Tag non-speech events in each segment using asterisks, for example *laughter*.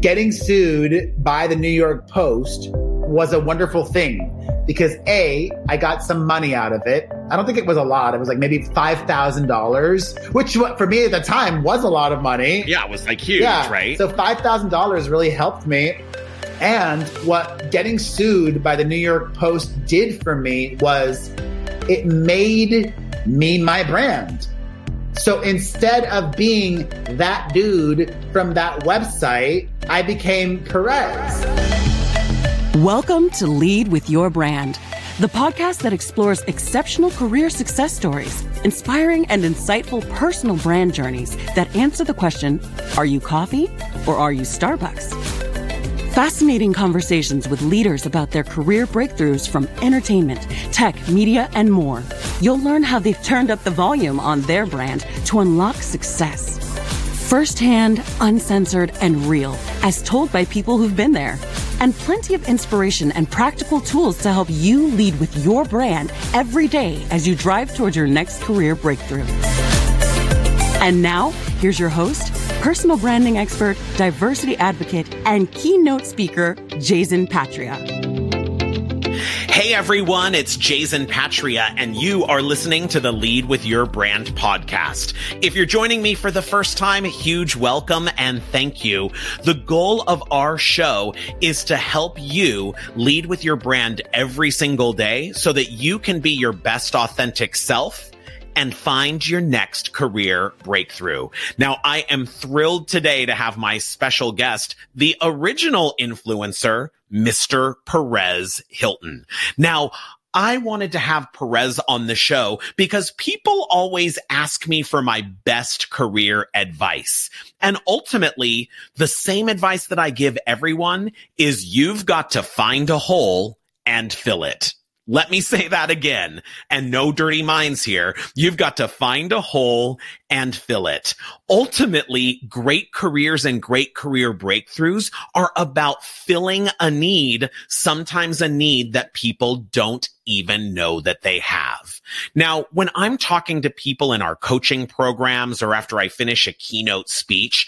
getting sued by the New York Post was a wonderful thing because A, I got some money out of it. I don't think it was a lot. It was like maybe $5,000, which for me at the time was a lot of money. Yeah, it was like huge, yeah. right? So $5,000 really helped me. And what getting sued by the New York Post did for me was it made me my brand. So instead of being that dude from that website, I became Perez. Welcome to Lead with Your Brand, the podcast that explores exceptional career success stories, inspiring and insightful personal brand journeys that answer the question Are you coffee or are you Starbucks? Fascinating conversations with leaders about their career breakthroughs from entertainment, tech, media, and more. You'll learn how they've turned up the volume on their brand to unlock success. Firsthand, uncensored, and real, as told by people who've been there. And plenty of inspiration and practical tools to help you lead with your brand every day as you drive towards your next career breakthrough. And now, here's your host, personal branding expert, diversity advocate, and keynote speaker, Jason Patria. Hey everyone, it's Jason Patria, and you are listening to the Lead with Your Brand podcast. If you're joining me for the first time, huge welcome and thank you. The goal of our show is to help you lead with your brand every single day so that you can be your best authentic self and find your next career breakthrough. Now, I am thrilled today to have my special guest, the original influencer, Mr. Perez Hilton. Now, I wanted to have Perez on the show because people always ask me for my best career advice. And ultimately, the same advice that I give everyone is you've got to find a hole and fill it. Let me say that again. And no dirty minds here. You've got to find a hole and fill it. Ultimately, great careers and great career breakthroughs are about filling a need, sometimes a need that people don't even know that they have. Now, when I'm talking to people in our coaching programs or after I finish a keynote speech,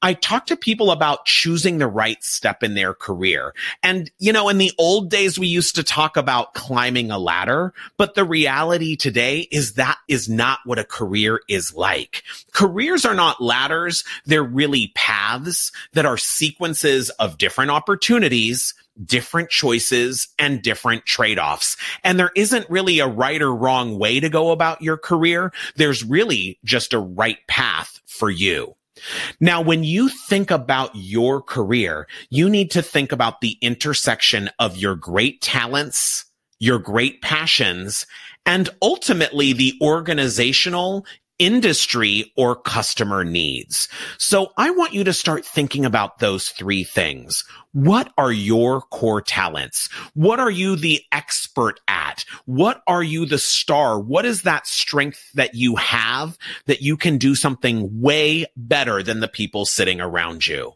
I talk to people about choosing the right step in their career. And, you know, in the old days, we used to talk about climbing a ladder, but the reality today is that is not what a career is like. Careers are not ladders. They're really paths that are sequences of different opportunities different choices and different trade-offs. And there isn't really a right or wrong way to go about your career. There's really just a right path for you. Now, when you think about your career, you need to think about the intersection of your great talents, your great passions, and ultimately the organizational industry or customer needs. So I want you to start thinking about those three things. What are your core talents? What are you the expert at? What are you the star? What is that strength that you have that you can do something way better than the people sitting around you?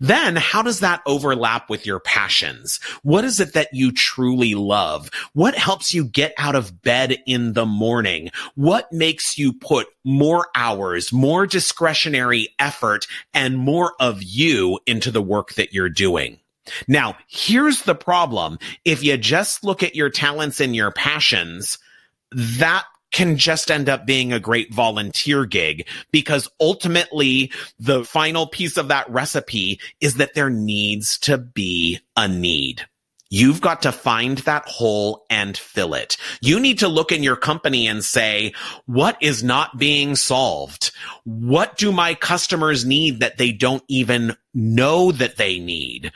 Then how does that overlap with your passions? What is it that you truly love? What helps you get out of bed in the morning? What makes you put more hours, more discretionary effort and more of you into the work that you're doing? Now, here's the problem. If you just look at your talents and your passions, that can just end up being a great volunteer gig because ultimately the final piece of that recipe is that there needs to be a need. You've got to find that hole and fill it. You need to look in your company and say, what is not being solved? What do my customers need that they don't even know that they need?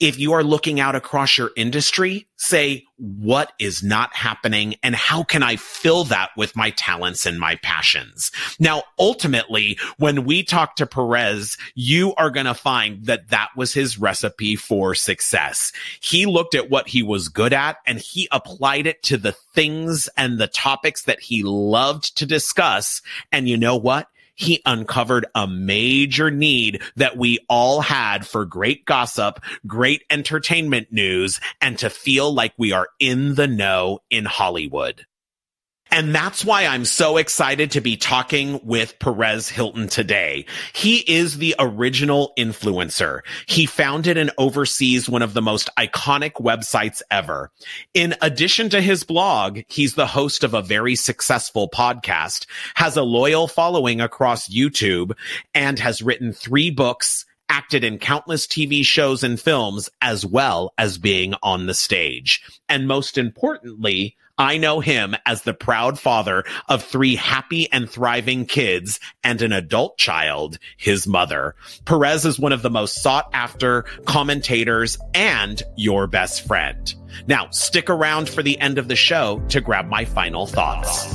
If you are looking out across your industry, say, what is not happening and how can I fill that with my talents and my passions? Now, ultimately, when we talk to Perez, you are going to find that that was his recipe for success. He looked at what he was good at and he applied it to the things and the topics that he loved to discuss. And you know what? He uncovered a major need that we all had for great gossip, great entertainment news, and to feel like we are in the know in Hollywood. And that's why I'm so excited to be talking with Perez Hilton today. He is the original influencer. He founded and oversees one of the most iconic websites ever. In addition to his blog, he's the host of a very successful podcast, has a loyal following across YouTube, and has written three books acted in countless TV shows and films, as well as being on the stage. And most importantly, I know him as the proud father of three happy and thriving kids and an adult child, his mother. Perez is one of the most sought after commentators and your best friend. Now, stick around for the end of the show to grab my final thoughts.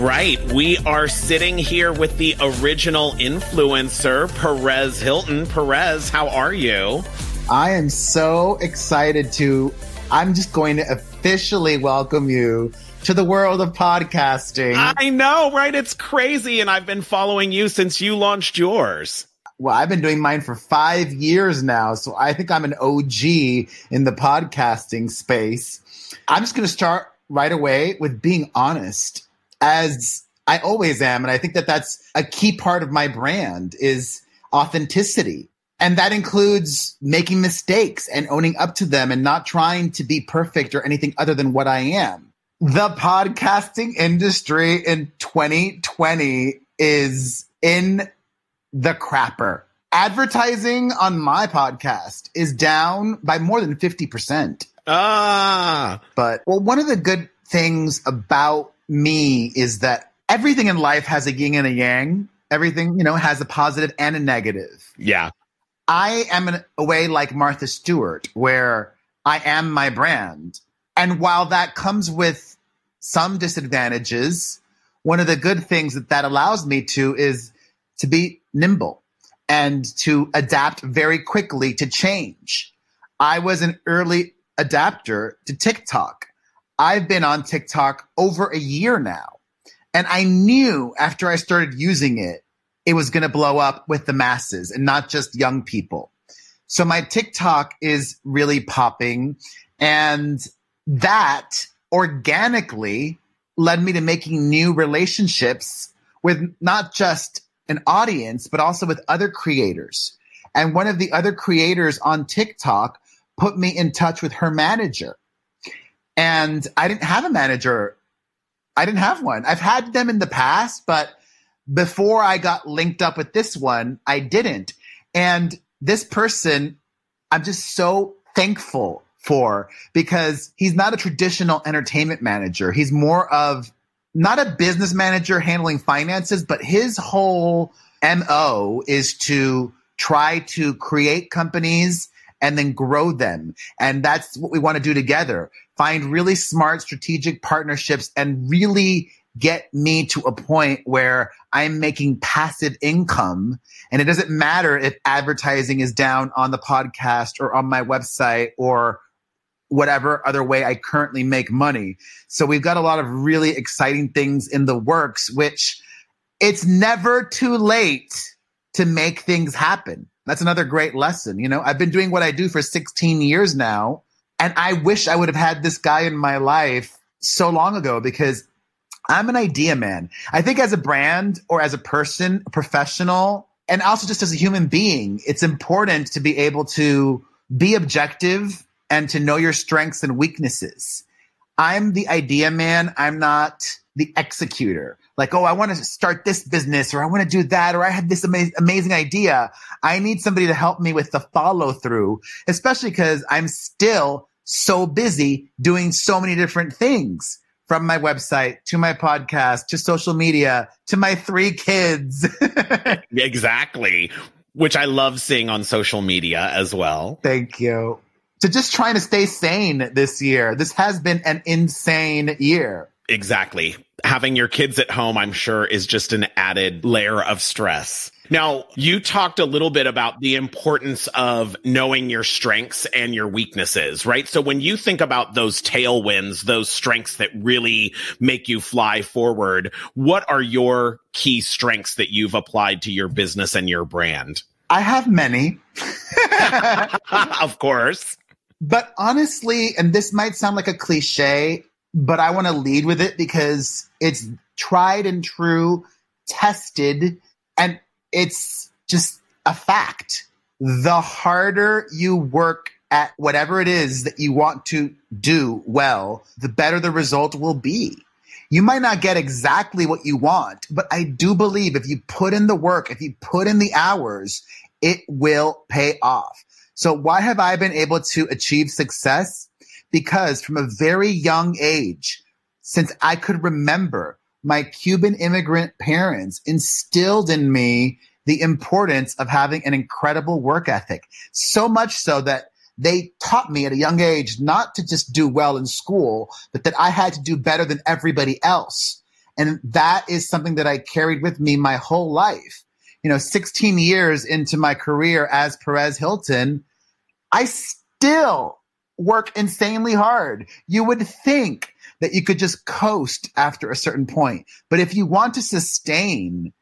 right, we are sitting here with the original influencer, Perez Hilton. Perez, how are you? I am so excited to. I'm just going to officially welcome you to the world of podcasting. I know, right? It's crazy. And I've been following you since you launched yours. Well, I've been doing mine for five years now. So I think I'm an OG in the podcasting space. I'm just going to start right away with being honest as I always am. And I think that that's a key part of my brand is authenticity. And that includes making mistakes and owning up to them and not trying to be perfect or anything other than what I am. The podcasting industry in 2020 is in the crapper. Advertising on my podcast is down by more than 50%. Ah. But, well, one of the good things about me is that everything in life has a yin and a yang. Everything, you know, has a positive and a negative. Yeah. I am in a way like Martha Stewart, where I am my brand. And while that comes with some disadvantages, one of the good things that that allows me to is to be nimble and to adapt very quickly to change. I was an early adapter to TikTok. I've been on TikTok over a year now. And I knew after I started using it, it was going to blow up with the masses and not just young people. So my TikTok is really popping. And that organically led me to making new relationships with not just an audience, but also with other creators. And one of the other creators on TikTok put me in touch with her manager. And I didn't have a manager. I didn't have one. I've had them in the past, but before I got linked up with this one, I didn't. And this person, I'm just so thankful for because he's not a traditional entertainment manager. He's more of not a business manager handling finances, but his whole MO is to try to create companies and then grow them. And that's what we want to do together. Find really smart strategic partnerships and really get me to a point where I'm making passive income. And it doesn't matter if advertising is down on the podcast or on my website or whatever other way I currently make money. So we've got a lot of really exciting things in the works, which it's never too late to make things happen. That's another great lesson. You know, I've been doing what I do for 16 years now. And I wish I would have had this guy in my life so long ago because I'm an idea man. I think as a brand or as a person, a professional, and also just as a human being, it's important to be able to be objective and to know your strengths and weaknesses. I'm the idea man. I'm not the executor like, oh, I want to start this business or I want to do that or I have this ama- amazing idea. I need somebody to help me with the follow through, especially because I'm still so busy doing so many different things from my website to my podcast to social media to my three kids. *laughs* exactly. Which I love seeing on social media as well. Thank you. To just trying to stay sane this year. This has been an insane year. Exactly. Having your kids at home, I'm sure, is just an added layer of stress. Now, you talked a little bit about the importance of knowing your strengths and your weaknesses, right? So when you think about those tailwinds, those strengths that really make you fly forward, what are your key strengths that you've applied to your business and your brand? I have many. *laughs* of course. But honestly, and this might sound like a cliche, but I want to lead with it because it's tried and true, tested, and it's just a fact. The harder you work at whatever it is that you want to do well, the better the result will be. You might not get exactly what you want, but I do believe if you put in the work, if you put in the hours, it will pay off. So why have I been able to achieve success? Because from a very young age, since I could remember, my Cuban immigrant parents instilled in me the importance of having an incredible work ethic. So much so that they taught me at a young age not to just do well in school, but that I had to do better than everybody else. And that is something that I carried with me my whole life. You know, 16 years into my career as Perez Hilton, I still work insanely hard. You would think that you could just coast after a certain point. But if you want to sustain,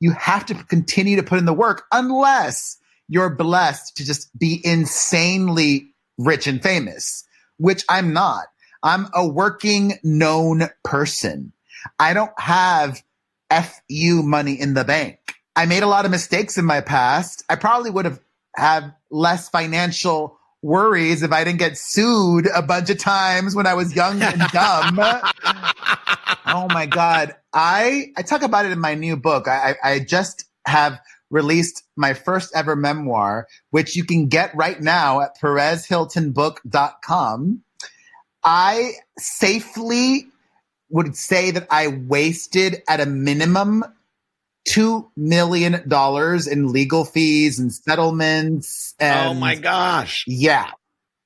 you have to continue to put in the work unless you're blessed to just be insanely rich and famous, which I'm not. I'm a working known person. I don't have FU money in the bank. I made a lot of mistakes in my past. I probably would have had less financial worries if I didn't get sued a bunch of times when I was young and dumb. *laughs* oh my God. I, I talk about it in my new book. I, I just have released my first ever memoir, which you can get right now at perezhiltonbook.com. I safely would say that I wasted at a minimum two million dollars in legal fees and settlements. Oh and oh my gosh. Yeah.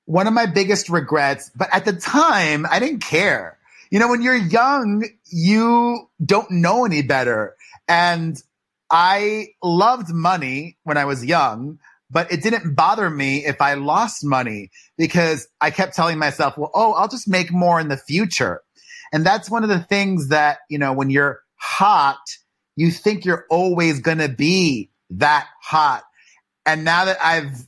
One of my biggest regrets, but at the time I didn't care. You know, when you're young, you don't know any better. And I loved money when I was young, but it didn't bother me if I lost money because I kept telling myself, well, oh, I'll just make more in the future. And that's one of the things that, you know, when you're hot, you think you're always going to be that hot. And now that I've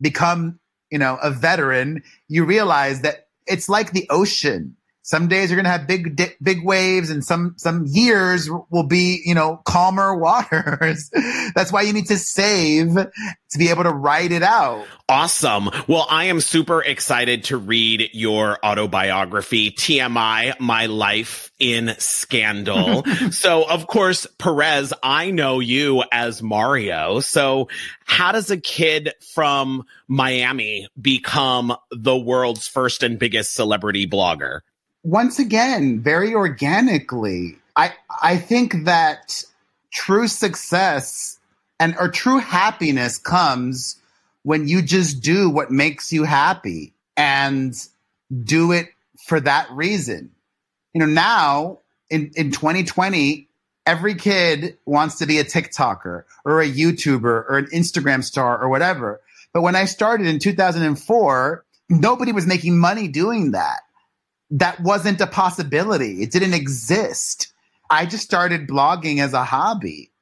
become, you know, a veteran, you realize that it's like the ocean. Some days you're going to have big, big waves and some, some years will be, you know, calmer *laughs* waters. That's why you need to save to be able to ride it out. Awesome. Well, I am super excited to read your autobiography, TMI, My Life in Scandal. *laughs* so, of course, Perez, I know you as Mario. So, how does a kid from Miami become the world's first and biggest celebrity blogger? Once again, very organically. I I think that true success and or true happiness comes when you just do what makes you happy and do it for that reason. You know, now in, in 2020, every kid wants to be a TikToker or a YouTuber or an Instagram star or whatever. But when I started in 2004, nobody was making money doing that that wasn't a possibility. It didn't exist. I just started blogging as a hobby.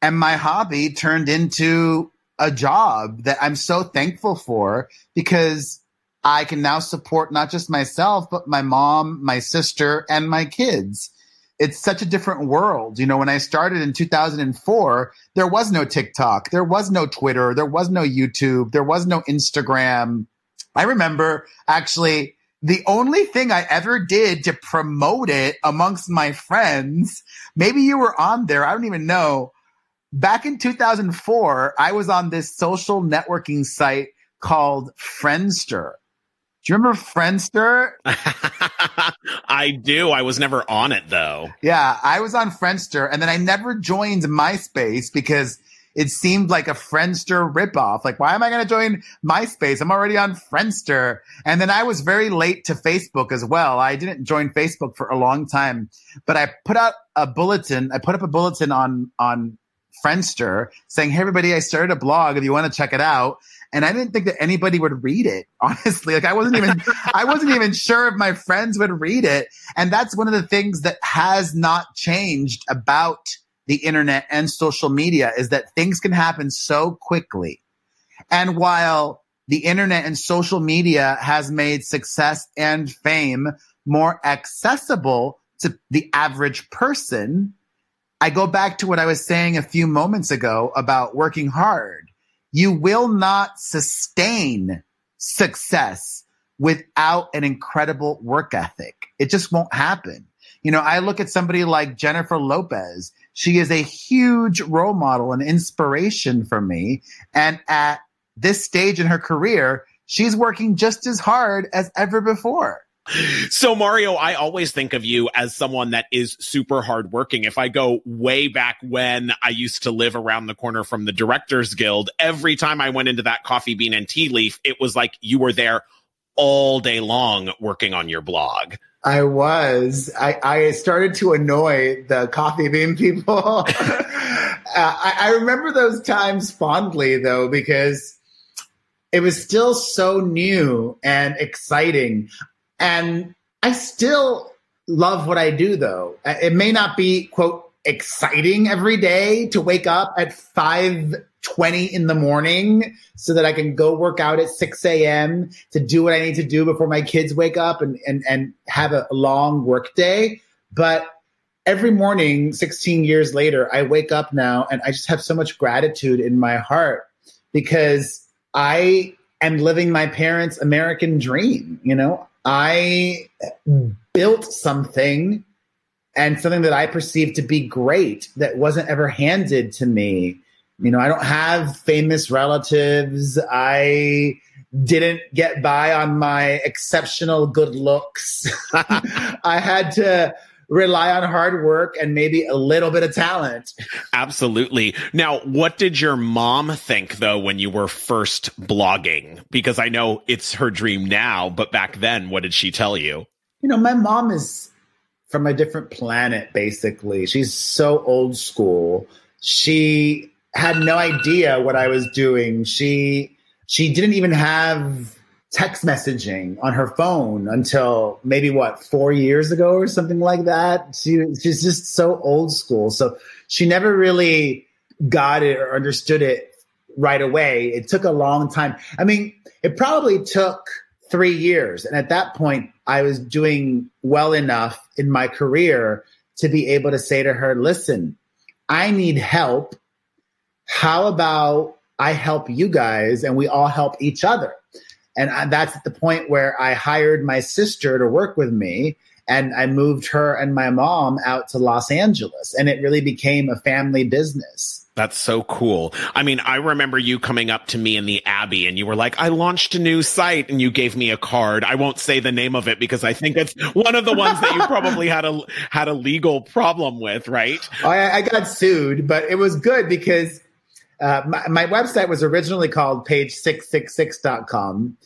And my hobby turned into a job that I'm so thankful for because I can now support not just myself, but my mom, my sister, and my kids. It's such a different world. You know, when I started in 2004, there was no TikTok, there was no Twitter, there was no YouTube, there was no Instagram. I remember actually the only thing I ever did to promote it amongst my friends, maybe you were on there, I don't even know. Back in 2004, I was on this social networking site called Friendster. Do you remember Friendster? *laughs* I do. I was never on it though. Yeah, I was on Friendster and then I never joined MySpace because it seemed like a Friendster ripoff. Like, why am I going to join MySpace? I'm already on Friendster. And then I was very late to Facebook as well. I didn't join Facebook for a long time, but I put out a bulletin. I put up a bulletin on, on Friendster saying, Hey, everybody, I started a blog if you want to check it out. And I didn't think that anybody would read it, *laughs* honestly. Like I wasn't even, I wasn't even sure if my friends would read it. And that's one of the things that has not changed about the internet and social media is that things can happen so quickly. And while the internet and social media has made success and fame more accessible to the average person, I go back to what I was saying a few moments ago about working hard. You will not sustain success without an incredible work ethic. It just won't happen. You know, I look at somebody like Jennifer Lopez. She is a huge role model and inspiration for me. And at this stage in her career, she's working just as hard as ever before. So Mario, I always think of you as someone that is super hardworking. If I go way back when I used to live around the corner from the Directors Guild, every time I went into that coffee bean and tea leaf, it was like you were there all day long working on your blog. I was. I, I started to annoy the coffee bean people. *laughs* uh, I, I remember those times fondly, though, because it was still so new and exciting. And I still love what I do though. Uh, it may not be quote exciting every day to wake up at 5:20 in the morning so that I can go work out at 6 a.m. to do what I need to do before my kids wake up and and, and have a long work day. But every morning, 16 years later, I wake up now and I just have so much gratitude in my heart because I am living my parents' American dream. You know, I built something and something that I perceived to be great that wasn't ever handed to me. You know, I don't have famous relatives. I didn't get by on my exceptional good looks. *laughs* I had to rely on hard work and maybe a little bit of talent. Absolutely. Now, what did your mom think though when you were first blogging? Because I know it's her dream now, but back then, what did she tell you? You know, my mom is from a different planet, basically. She's so old school. She had no idea what I was doing. She she didn't even have text messaging on her phone until maybe what four years ago or something like that. She she's just so old school, so she never really got it or understood it right away. It took a long time. I mean, it probably took three years, and at that point, I was doing well enough in my career to be able to say to her, "Listen, I need help. How about?" I help you guys and we all help each other. And I, that's at the point where I hired my sister to work with me and I moved her and my mom out to Los Angeles and it really became a family business. That's so cool. I mean, I remember you coming up to me in the Abbey and you were like, I launched a new site and you gave me a card. I won't say the name of it because I think it's one of the ones that you probably had a, had a legal problem with, right? Oh, I, I got sued, but it was good because uh, my, my, website was originally called page666.com,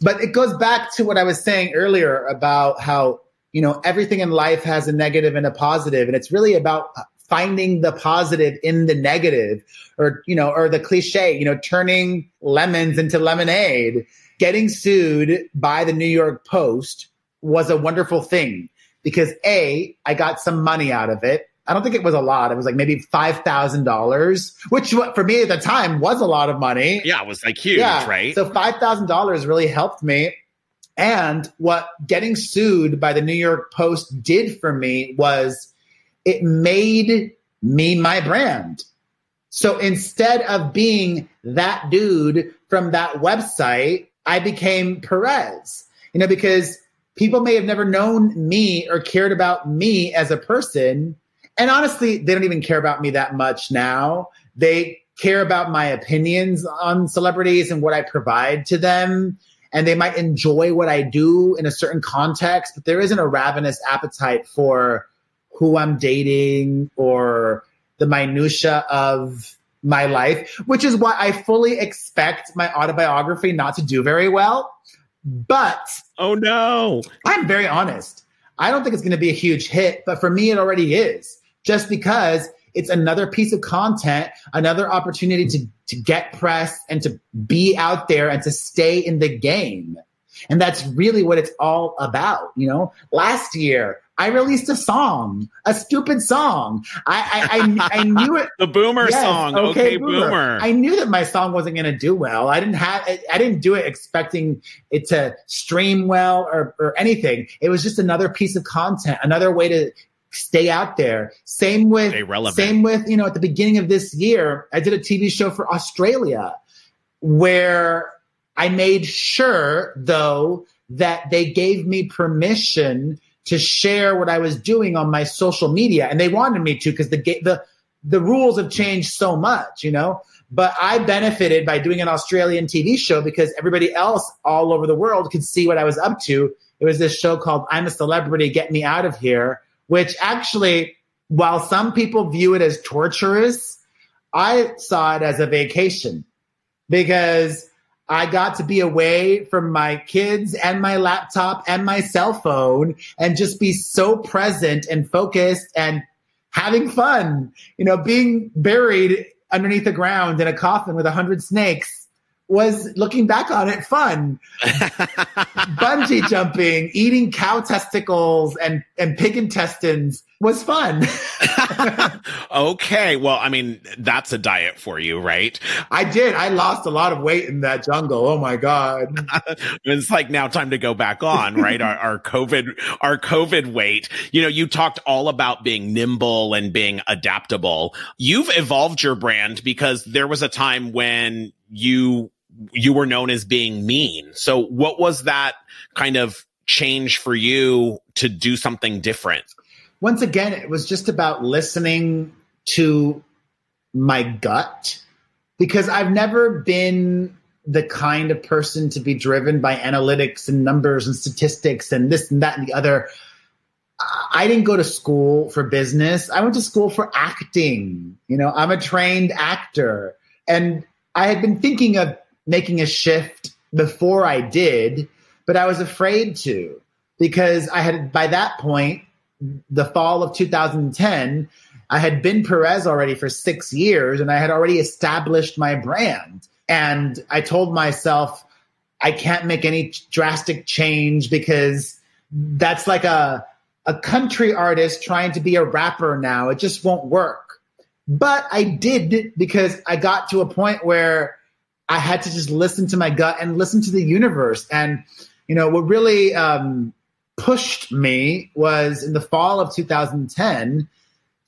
but it goes back to what I was saying earlier about how, you know, everything in life has a negative and a positive, and it's really about finding the positive in the negative or, you know, or the cliche, you know, turning lemons into lemonade. Getting sued by the New York Post was a wonderful thing because A, I got some money out of it. I don't think it was a lot. It was like maybe five thousand dollars, which for me at the time was a lot of money. Yeah, it was like huge, yeah. right? So five thousand dollars really helped me. And what getting sued by the New York Post did for me was it made me my brand. So instead of being that dude from that website, I became Perez. You know, because people may have never known me or cared about me as a person and honestly, they don't even care about me that much now. They care about my opinions on celebrities and what I provide to them. And they might enjoy what I do in a certain context, but there isn't a ravenous appetite for who I'm dating or the minutia of my life, which is why I fully expect my autobiography not to do very well. But oh no, I'm very honest. I don't think it's going to be a huge hit, but for me, it already is just because it's another piece of content, another opportunity to, to get press and to be out there and to stay in the game. And that's really what it's all about. You know, last year I released a song, a stupid song. I I, I, I knew it. *laughs* the Boomer yes, song. Okay, okay boomer. boomer. I knew that my song wasn't going to do well. I didn't have. I didn't do it expecting it to stream well or or anything. It was just another piece of content, another way to stay out there. Same with same with you know at the beginning of this year, I did a TV show for Australia where I made sure, though, that they gave me permission to share what I was doing on my social media, and they wanted me to because the the the rules have changed so much, you know. But I benefited by doing an Australian TV show because everybody else all over the world could see what I was up to. It was this show called I'm a Celebrity, Get Me Out of Here, which actually, while some people view it as torturous, I saw it as a vacation because I got to be away from my kids and my laptop and my cell phone and just be so present and focused and having fun. You know, being buried underneath the ground in a coffin with a hundred snakes was looking back on it fun. *laughs* Bungee jumping, eating cow testicles and, and pig intestines was fun. *laughs* okay. Well, I mean, that's a diet for you, right? I did. I lost a lot of weight in that jungle. Oh my God. *laughs* it's like now time to go back on, right? our, our COVID, our COVID weight. You know, you talked all about being nimble and being adaptable. You've evolved your brand because there was a time when you you were known as being mean. So what was that kind of change for you to do something different? Once again, it was just about listening to my gut because I've never been the kind of person to be driven by analytics and numbers and statistics and this and that and the other. I didn't go to school for business. I went to school for acting. You know, I'm a trained actor. And I had been thinking of making a shift before I did, but I was afraid to because I had, by that point, the fall of 2010, I had been Perez already for six years and I had already established my brand. And I told myself, I can't make any drastic change because that's like a, a country artist trying to be a rapper now. It just won't work. But I did because I got to a point where I had to just listen to my gut and listen to the universe. And, you know, what really um, pushed me was in the fall of 2010.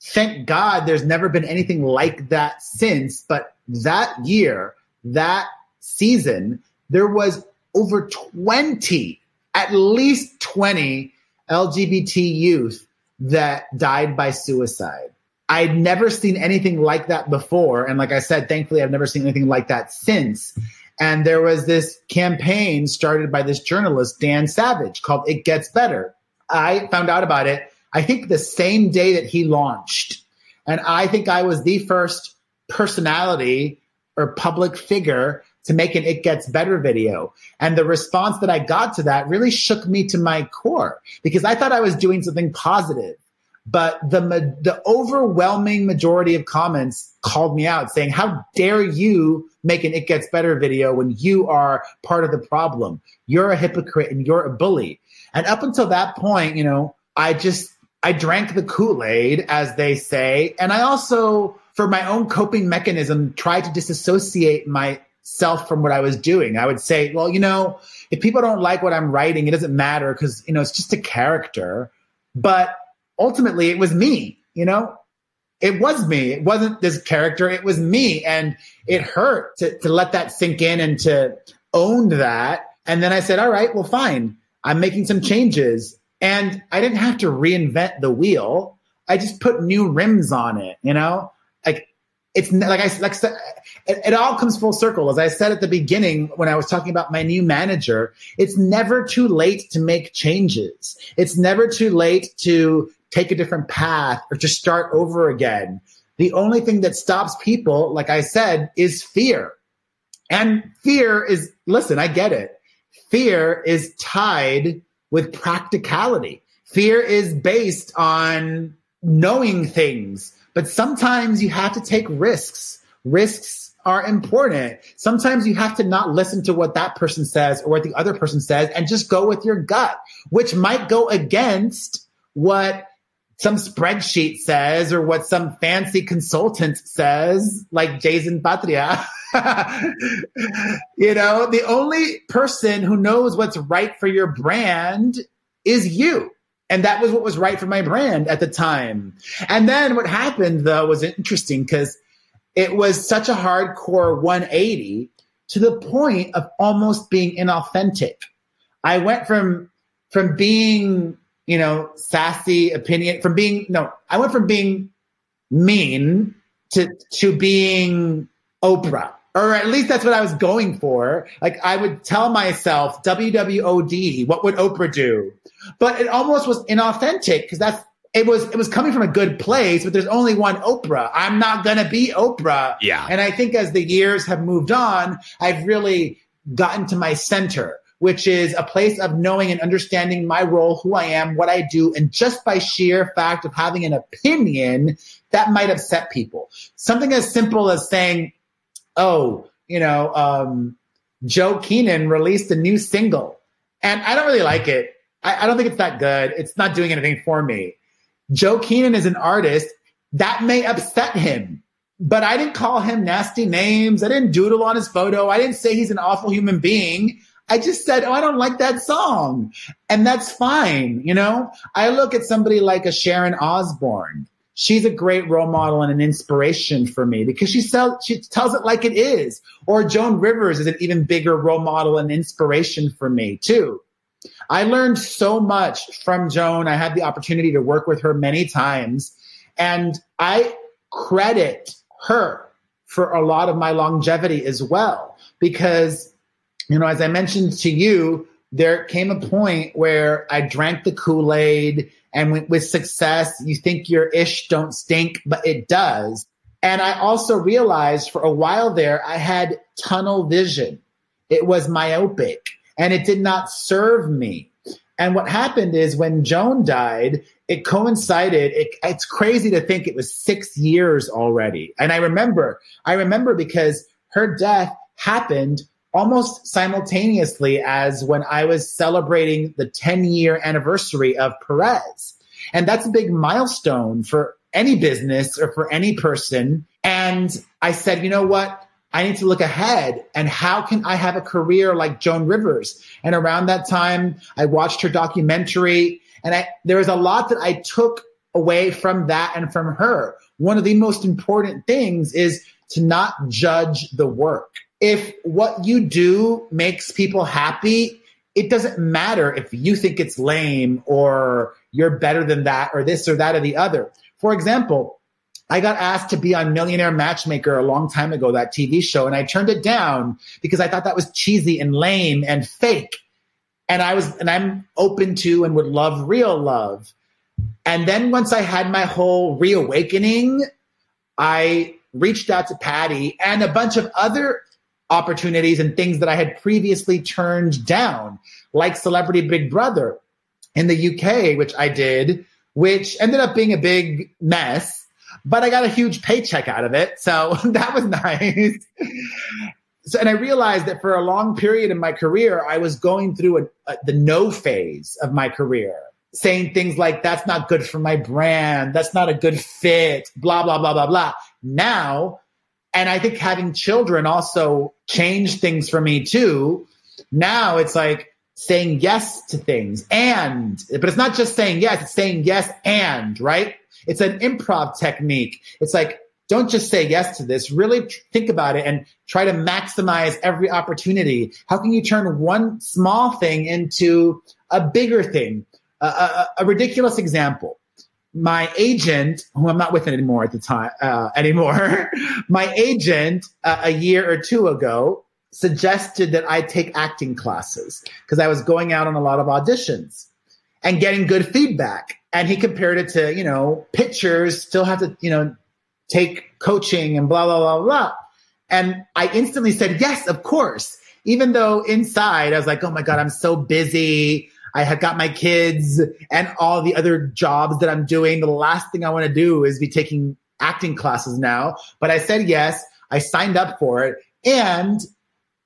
Thank God there's never been anything like that since. But that year, that season, there was over 20, at least 20 LGBT youth that died by suicide. I'd never seen anything like that before. And like I said, thankfully, I've never seen anything like that since. And there was this campaign started by this journalist, Dan Savage, called It Gets Better. I found out about it, I think the same day that he launched. And I think I was the first personality or public figure to make an It Gets Better video. And the response that I got to that really shook me to my core because I thought I was doing something positive but the the overwhelming majority of comments called me out saying how dare you make an it gets better video when you are part of the problem? You're a hypocrite and you're a bully. And up until that point you know i just i drank the kool-aid as they say. And i also for my own coping mechanism tried to disassociate myself from what i was doing. I would say well you know if people don't like what i'm writing it doesn't matter because you know it's just a character. But ultimately it was me, you know? It was me. It wasn't this character. It was me. And it hurt to, to let that sink in and to own that. And then I said, all right, well, fine. I'm making some changes. And I didn't have to reinvent the wheel. I just put new rims on it, you know? Like it's like I like it, it, all comes full circle. As I said at the beginning when I was talking about my new manager, it's never too late to make changes. It's never too late to take a different path or to start over again. The only thing that stops people, like I said, is fear. And fear is, listen, I get it. Fear is tied with practicality. Fear is based on knowing things, but sometimes you have to take risks. Risks are important. Sometimes you have to not listen to what that person says or what the other person says and just go with your gut, which might go against what some spreadsheet says or what some fancy consultant says, like Jason Patria. *laughs* you know, the only person who knows what's right for your brand is you. And that was what was right for my brand at the time. And then what happened though was interesting because it was such a hardcore 180 to the point of almost being inauthentic. I went from from being, you know, sassy opinion from being no, I went from being mean to to being Oprah or at least that's what I was going for. Like I would tell myself WWOD, what would Oprah do? But it almost was inauthentic because that's it was it was coming from a good place, but there's only one Oprah. I'm not gonna be Oprah. Yeah. And I think as the years have moved on, I've really gotten to my center, which is a place of knowing and understanding my role, who I am, what I do, and just by sheer fact of having an opinion, that might upset people. Something as simple as saying, oh, you know, um, Joe Keenan released a new single, and I don't really like it. I, I don't think it's that good. It's not doing anything for me. Joe Keenan is an artist that may upset him, but I didn't call him nasty names. I didn't doodle on his photo. I didn't say he's an awful human being. I just said, oh, I don't like that song. And that's fine. You know, I look at somebody like a Sharon Osbourne she's a great role model and an inspiration for me because she sells, she tells it like it is. Or Joan Rivers is an even bigger role model and inspiration for me too. I learned so much from Joan. I had the opportunity to work with her many times and I credit her for a lot of my longevity as well because you know as I mentioned to you there came a point where I drank the Kool-Aid and with, with success, you think your ish don't stink, but it does. And I also realized for a while there, I had tunnel vision. It was myopic and it did not serve me. And what happened is when Joan died, it coincided. It, it's crazy to think it was six years already. And I remember, I remember because her death happened almost simultaneously as when I was celebrating the 10 year anniversary of Perez. And that's a big milestone for any business or for any person. And I said, you know what? I need to look ahead and how can I have a career like Joan Rivers? And around that time, I watched her documentary and I, there was a lot that I took away from that and from her. One of the most important things is to not judge the work if what you do makes people happy, it doesn't matter if you think it's lame or you're better than that or this or that or the other. For example, I got asked to be on Millionaire Matchmaker a long time ago, that TV show, and I turned it down because I thought that was cheesy and lame and fake. And I was, and I'm open to and would love real love. And then once I had my whole reawakening, I reached out to Patti and a bunch of other opportunities and things that I had previously turned down, like Celebrity Big Brother in the UK, which I did, which ended up being a big mess, but I got a huge paycheck out of it. So *laughs* that was nice. So, and I realized that for a long period in my career, I was going through a, a, the no phase of my career, saying things like, that's not good for my brand. That's not a good fit, blah, blah, blah, blah, blah. Now and I think having children also changed things for me too. Now it's like saying yes to things and, but it's not just saying yes, it's saying yes and, right? It's an improv technique. It's like, don't just say yes to this. Really think about it and try to maximize every opportunity. How can you turn one small thing into a bigger thing? a, a, a ridiculous example my agent, who I'm not with anymore at the time uh, anymore, *laughs* my agent uh, a year or two ago suggested that I take acting classes because I was going out on a lot of auditions and getting good feedback. And he compared it to, you know, pictures still have to, you know, take coaching and blah, blah, blah, blah. And I instantly said, yes, of course. Even though inside I was like, oh my God, I'm so busy. I have got my kids and all the other jobs that I'm doing. The last thing I want to do is be taking acting classes now. But I said yes. I signed up for it. And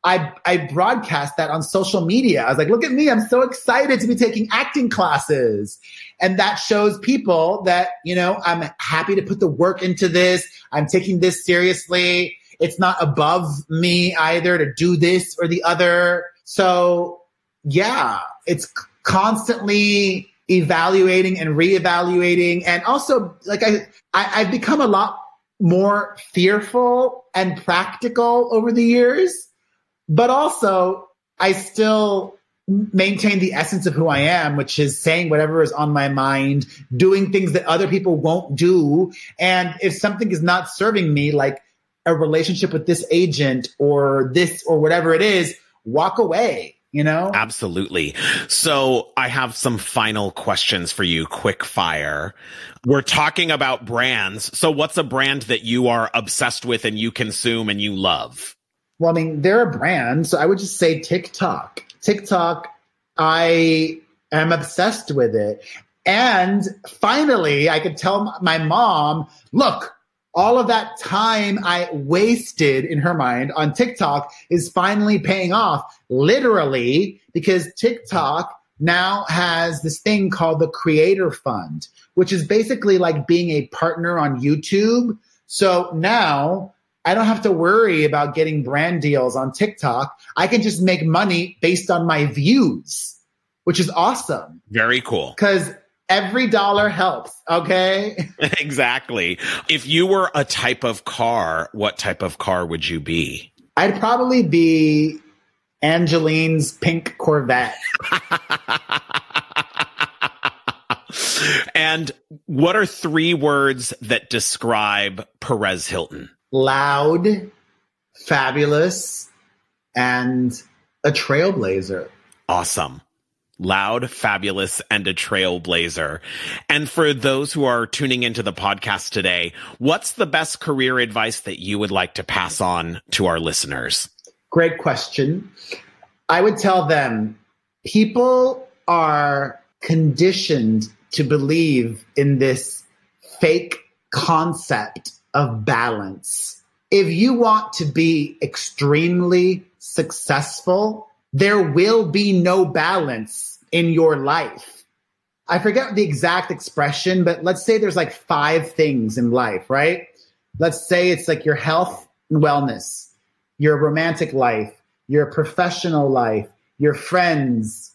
I, I broadcast that on social media. I was like, look at me. I'm so excited to be taking acting classes. And that shows people that, you know, I'm happy to put the work into this. I'm taking this seriously. It's not above me either to do this or the other. So yeah, it's constantly evaluating and reevaluating. And also like I, I I've become a lot more fearful and practical over the years, but also I still maintain the essence of who I am, which is saying whatever is on my mind, doing things that other people won't do. And if something is not serving me, like a relationship with this agent or this or whatever it is, walk away. You know? Absolutely. So I have some final questions for you, quick fire. We're talking about brands. So what's a brand that you are obsessed with and you consume and you love? Well, I mean, they're a brand. So I would just say TikTok. TikTok, I am obsessed with it. And finally, I could tell my mom, look, all of that time I wasted in her mind on TikTok is finally paying off, literally, because TikTok now has this thing called the Creator Fund, which is basically like being a partner on YouTube. So now I don't have to worry about getting brand deals on TikTok. I can just make money based on my views, which is awesome. Very cool. Because every dollar helps. Okay. *laughs* exactly. If you were a type of car, what type of car would you be? I'd probably be Angelyne's pink Corvette. *laughs* and what are three words that describe Perez Hilton? loud, fabulous, and a trailblazer. Awesome. Loud, fabulous, and a trailblazer. And for those who are tuning into the podcast today, what's the best career advice that you would like to pass on to our listeners? Great question. I would tell them people are conditioned to believe in this fake concept of balance. If you want to be extremely successful, there will be no balance in your life. I forget the exact expression, but let's say there's like five things in life, right? Let's say it's like your health and wellness, your romantic life, your professional life, your friends,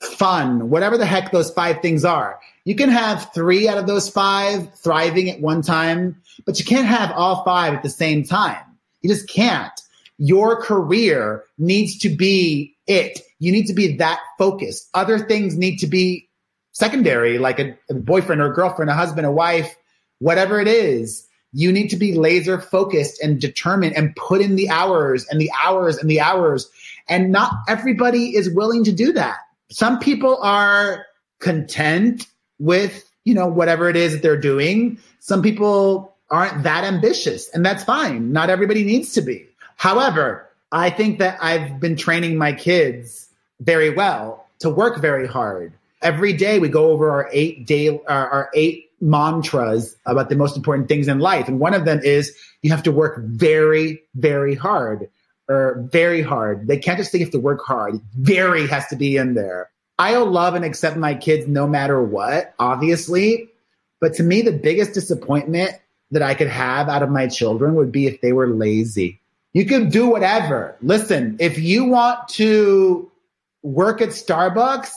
fun, whatever the heck those five things are. You can have three out of those five thriving at one time, but you can't have all five at the same time. You just can't. Your career needs to be it. You need to be that focused. Other things need to be secondary, like a, a boyfriend or a girlfriend, a husband, a wife, whatever it is. You need to be laser focused and determined and put in the hours and the hours and the hours. And not everybody is willing to do that some people are content with, you know, whatever it is that they're doing. Some people aren't that ambitious and that's fine. Not everybody needs to be. However, I think that I've been training my kids very well to work very hard. Every day we go over our eight day, our, our eight mantras about the most important things in life. And one of them is you have to work very, very hard or very hard. They can't just say you have to work hard. Very has to be in there. I'll love and accept my kids no matter what, obviously. But to me, the biggest disappointment that I could have out of my children would be if they were lazy. You can do whatever. Listen, if you want to work at Starbucks,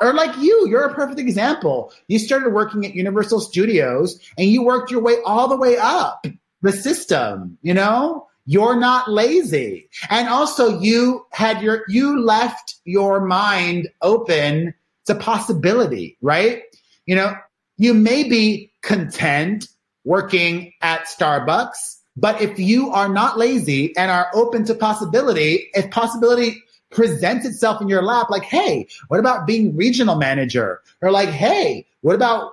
or like you, you're a perfect example. You started working at Universal Studios and you worked your way all the way up the system, you know? You're not lazy. And also you had your, you left your mind open to possibility, right? You know, you may be content working at Starbucks, but if you are not lazy and are open to possibility, if possibility presents itself in your lap, like, hey, what about being regional manager? Or like, hey, what about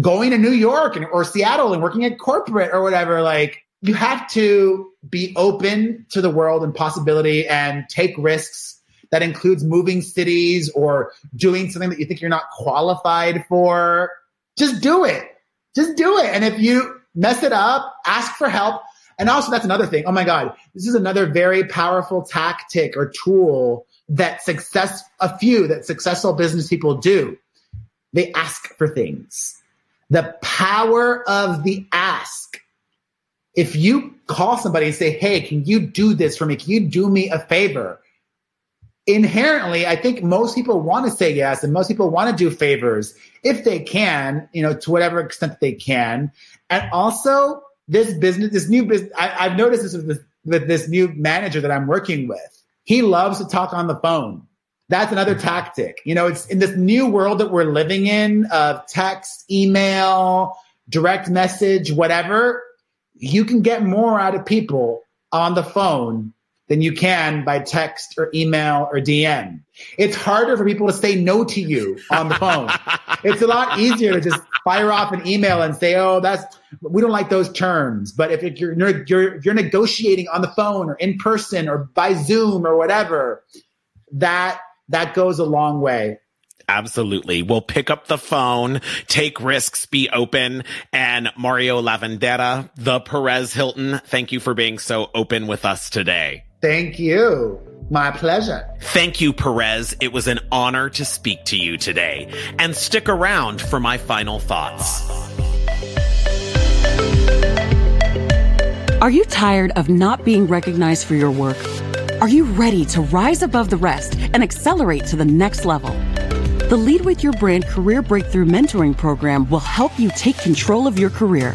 going to New York and, or Seattle and working at corporate or whatever. Like you have to be open to the world and possibility and take risks. That includes moving cities or doing something that you think you're not qualified for. Just do it. Just do it. And if you mess it up, ask for help. And also, that's another thing. Oh my God, this is another very powerful tactic or tool that success, a few that successful business people do. They ask for things. The power of the ask. If you call somebody and say, Hey, can you do this for me? Can you do me a favor? Inherently, I think most people want to say yes and most people want to do favors if they can, you know, to whatever extent they can. And also, this business, this new business, I, have noticed this with, this with this new manager that I'm working with. He loves to talk on the phone. That's another mm-hmm. tactic. You know, it's in this new world that we're living in of text, email, direct message, whatever. You can get more out of people on the phone than you can by text or email or DM. It's harder for people to say no to you on the phone. *laughs* it's a lot easier to just fire off an email and say, "Oh, that's we don't like those terms." But if you're you're you're negotiating on the phone or in person or by Zoom or whatever, that that goes a long way. Absolutely. We'll pick up the phone, take risks, be open. And Mario Lavandeira, the Perez Hilton, thank you for being so open with us today. Thank you. My pleasure. Thank you, Perez. It was an honor to speak to you today. And stick around for my final thoughts. Are you tired of not being recognized for your work? Are you ready to rise above the rest and accelerate to the next level? The Lead with Your Brand Career Breakthrough Mentoring Program will help you take control of your career,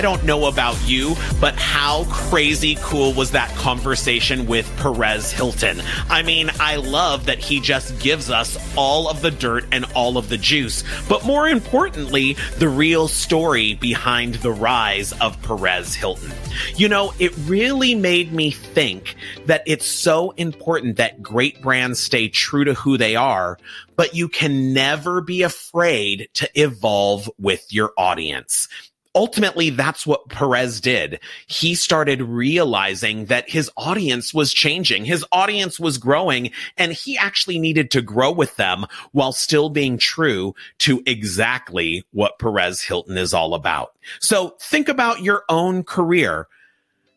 I don't know about you, but how crazy cool was that conversation with Perez Hilton? I mean, I love that he just gives us all of the dirt and all of the juice, but more importantly, the real story behind the rise of Perez Hilton. You know, it really made me think that it's so important that great brands stay true to who they are, but you can never be afraid to evolve with your audience ultimately that's what Perez did. He started realizing that his audience was changing. His audience was growing and he actually needed to grow with them while still being true to exactly what Perez Hilton is all about. So think about your own career.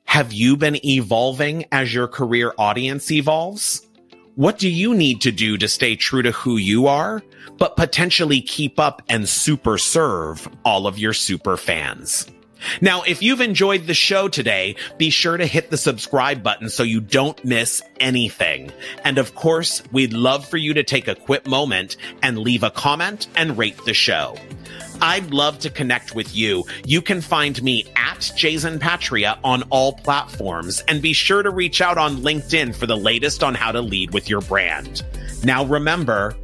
Have you been evolving as your career audience evolves? What do you need to do to stay true to who you are, but potentially keep up and super serve all of your super fans? Now, if you've enjoyed the show today, be sure to hit the subscribe button so you don't miss anything. And of course, we'd love for you to take a quick moment and leave a comment and rate the show. I'd love to connect with you. You can find me at Jason Patria on all platforms and be sure to reach out on LinkedIn for the latest on how to lead with your brand. Now remember,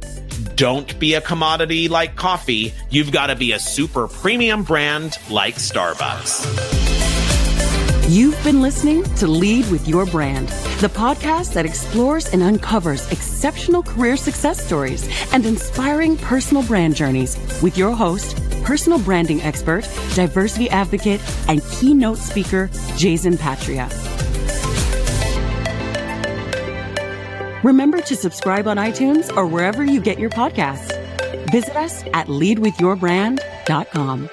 don't be a commodity like coffee. You've got to be a super premium brand like Starbucks. You've been listening to Lead with Your Brand, the podcast that explores and uncovers exceptional career success stories and inspiring personal brand journeys with your host, personal branding expert, diversity advocate, and keynote speaker, Jason Patria. Remember to subscribe on iTunes or wherever you get your podcasts. Visit us at leadwithyourbrand.com.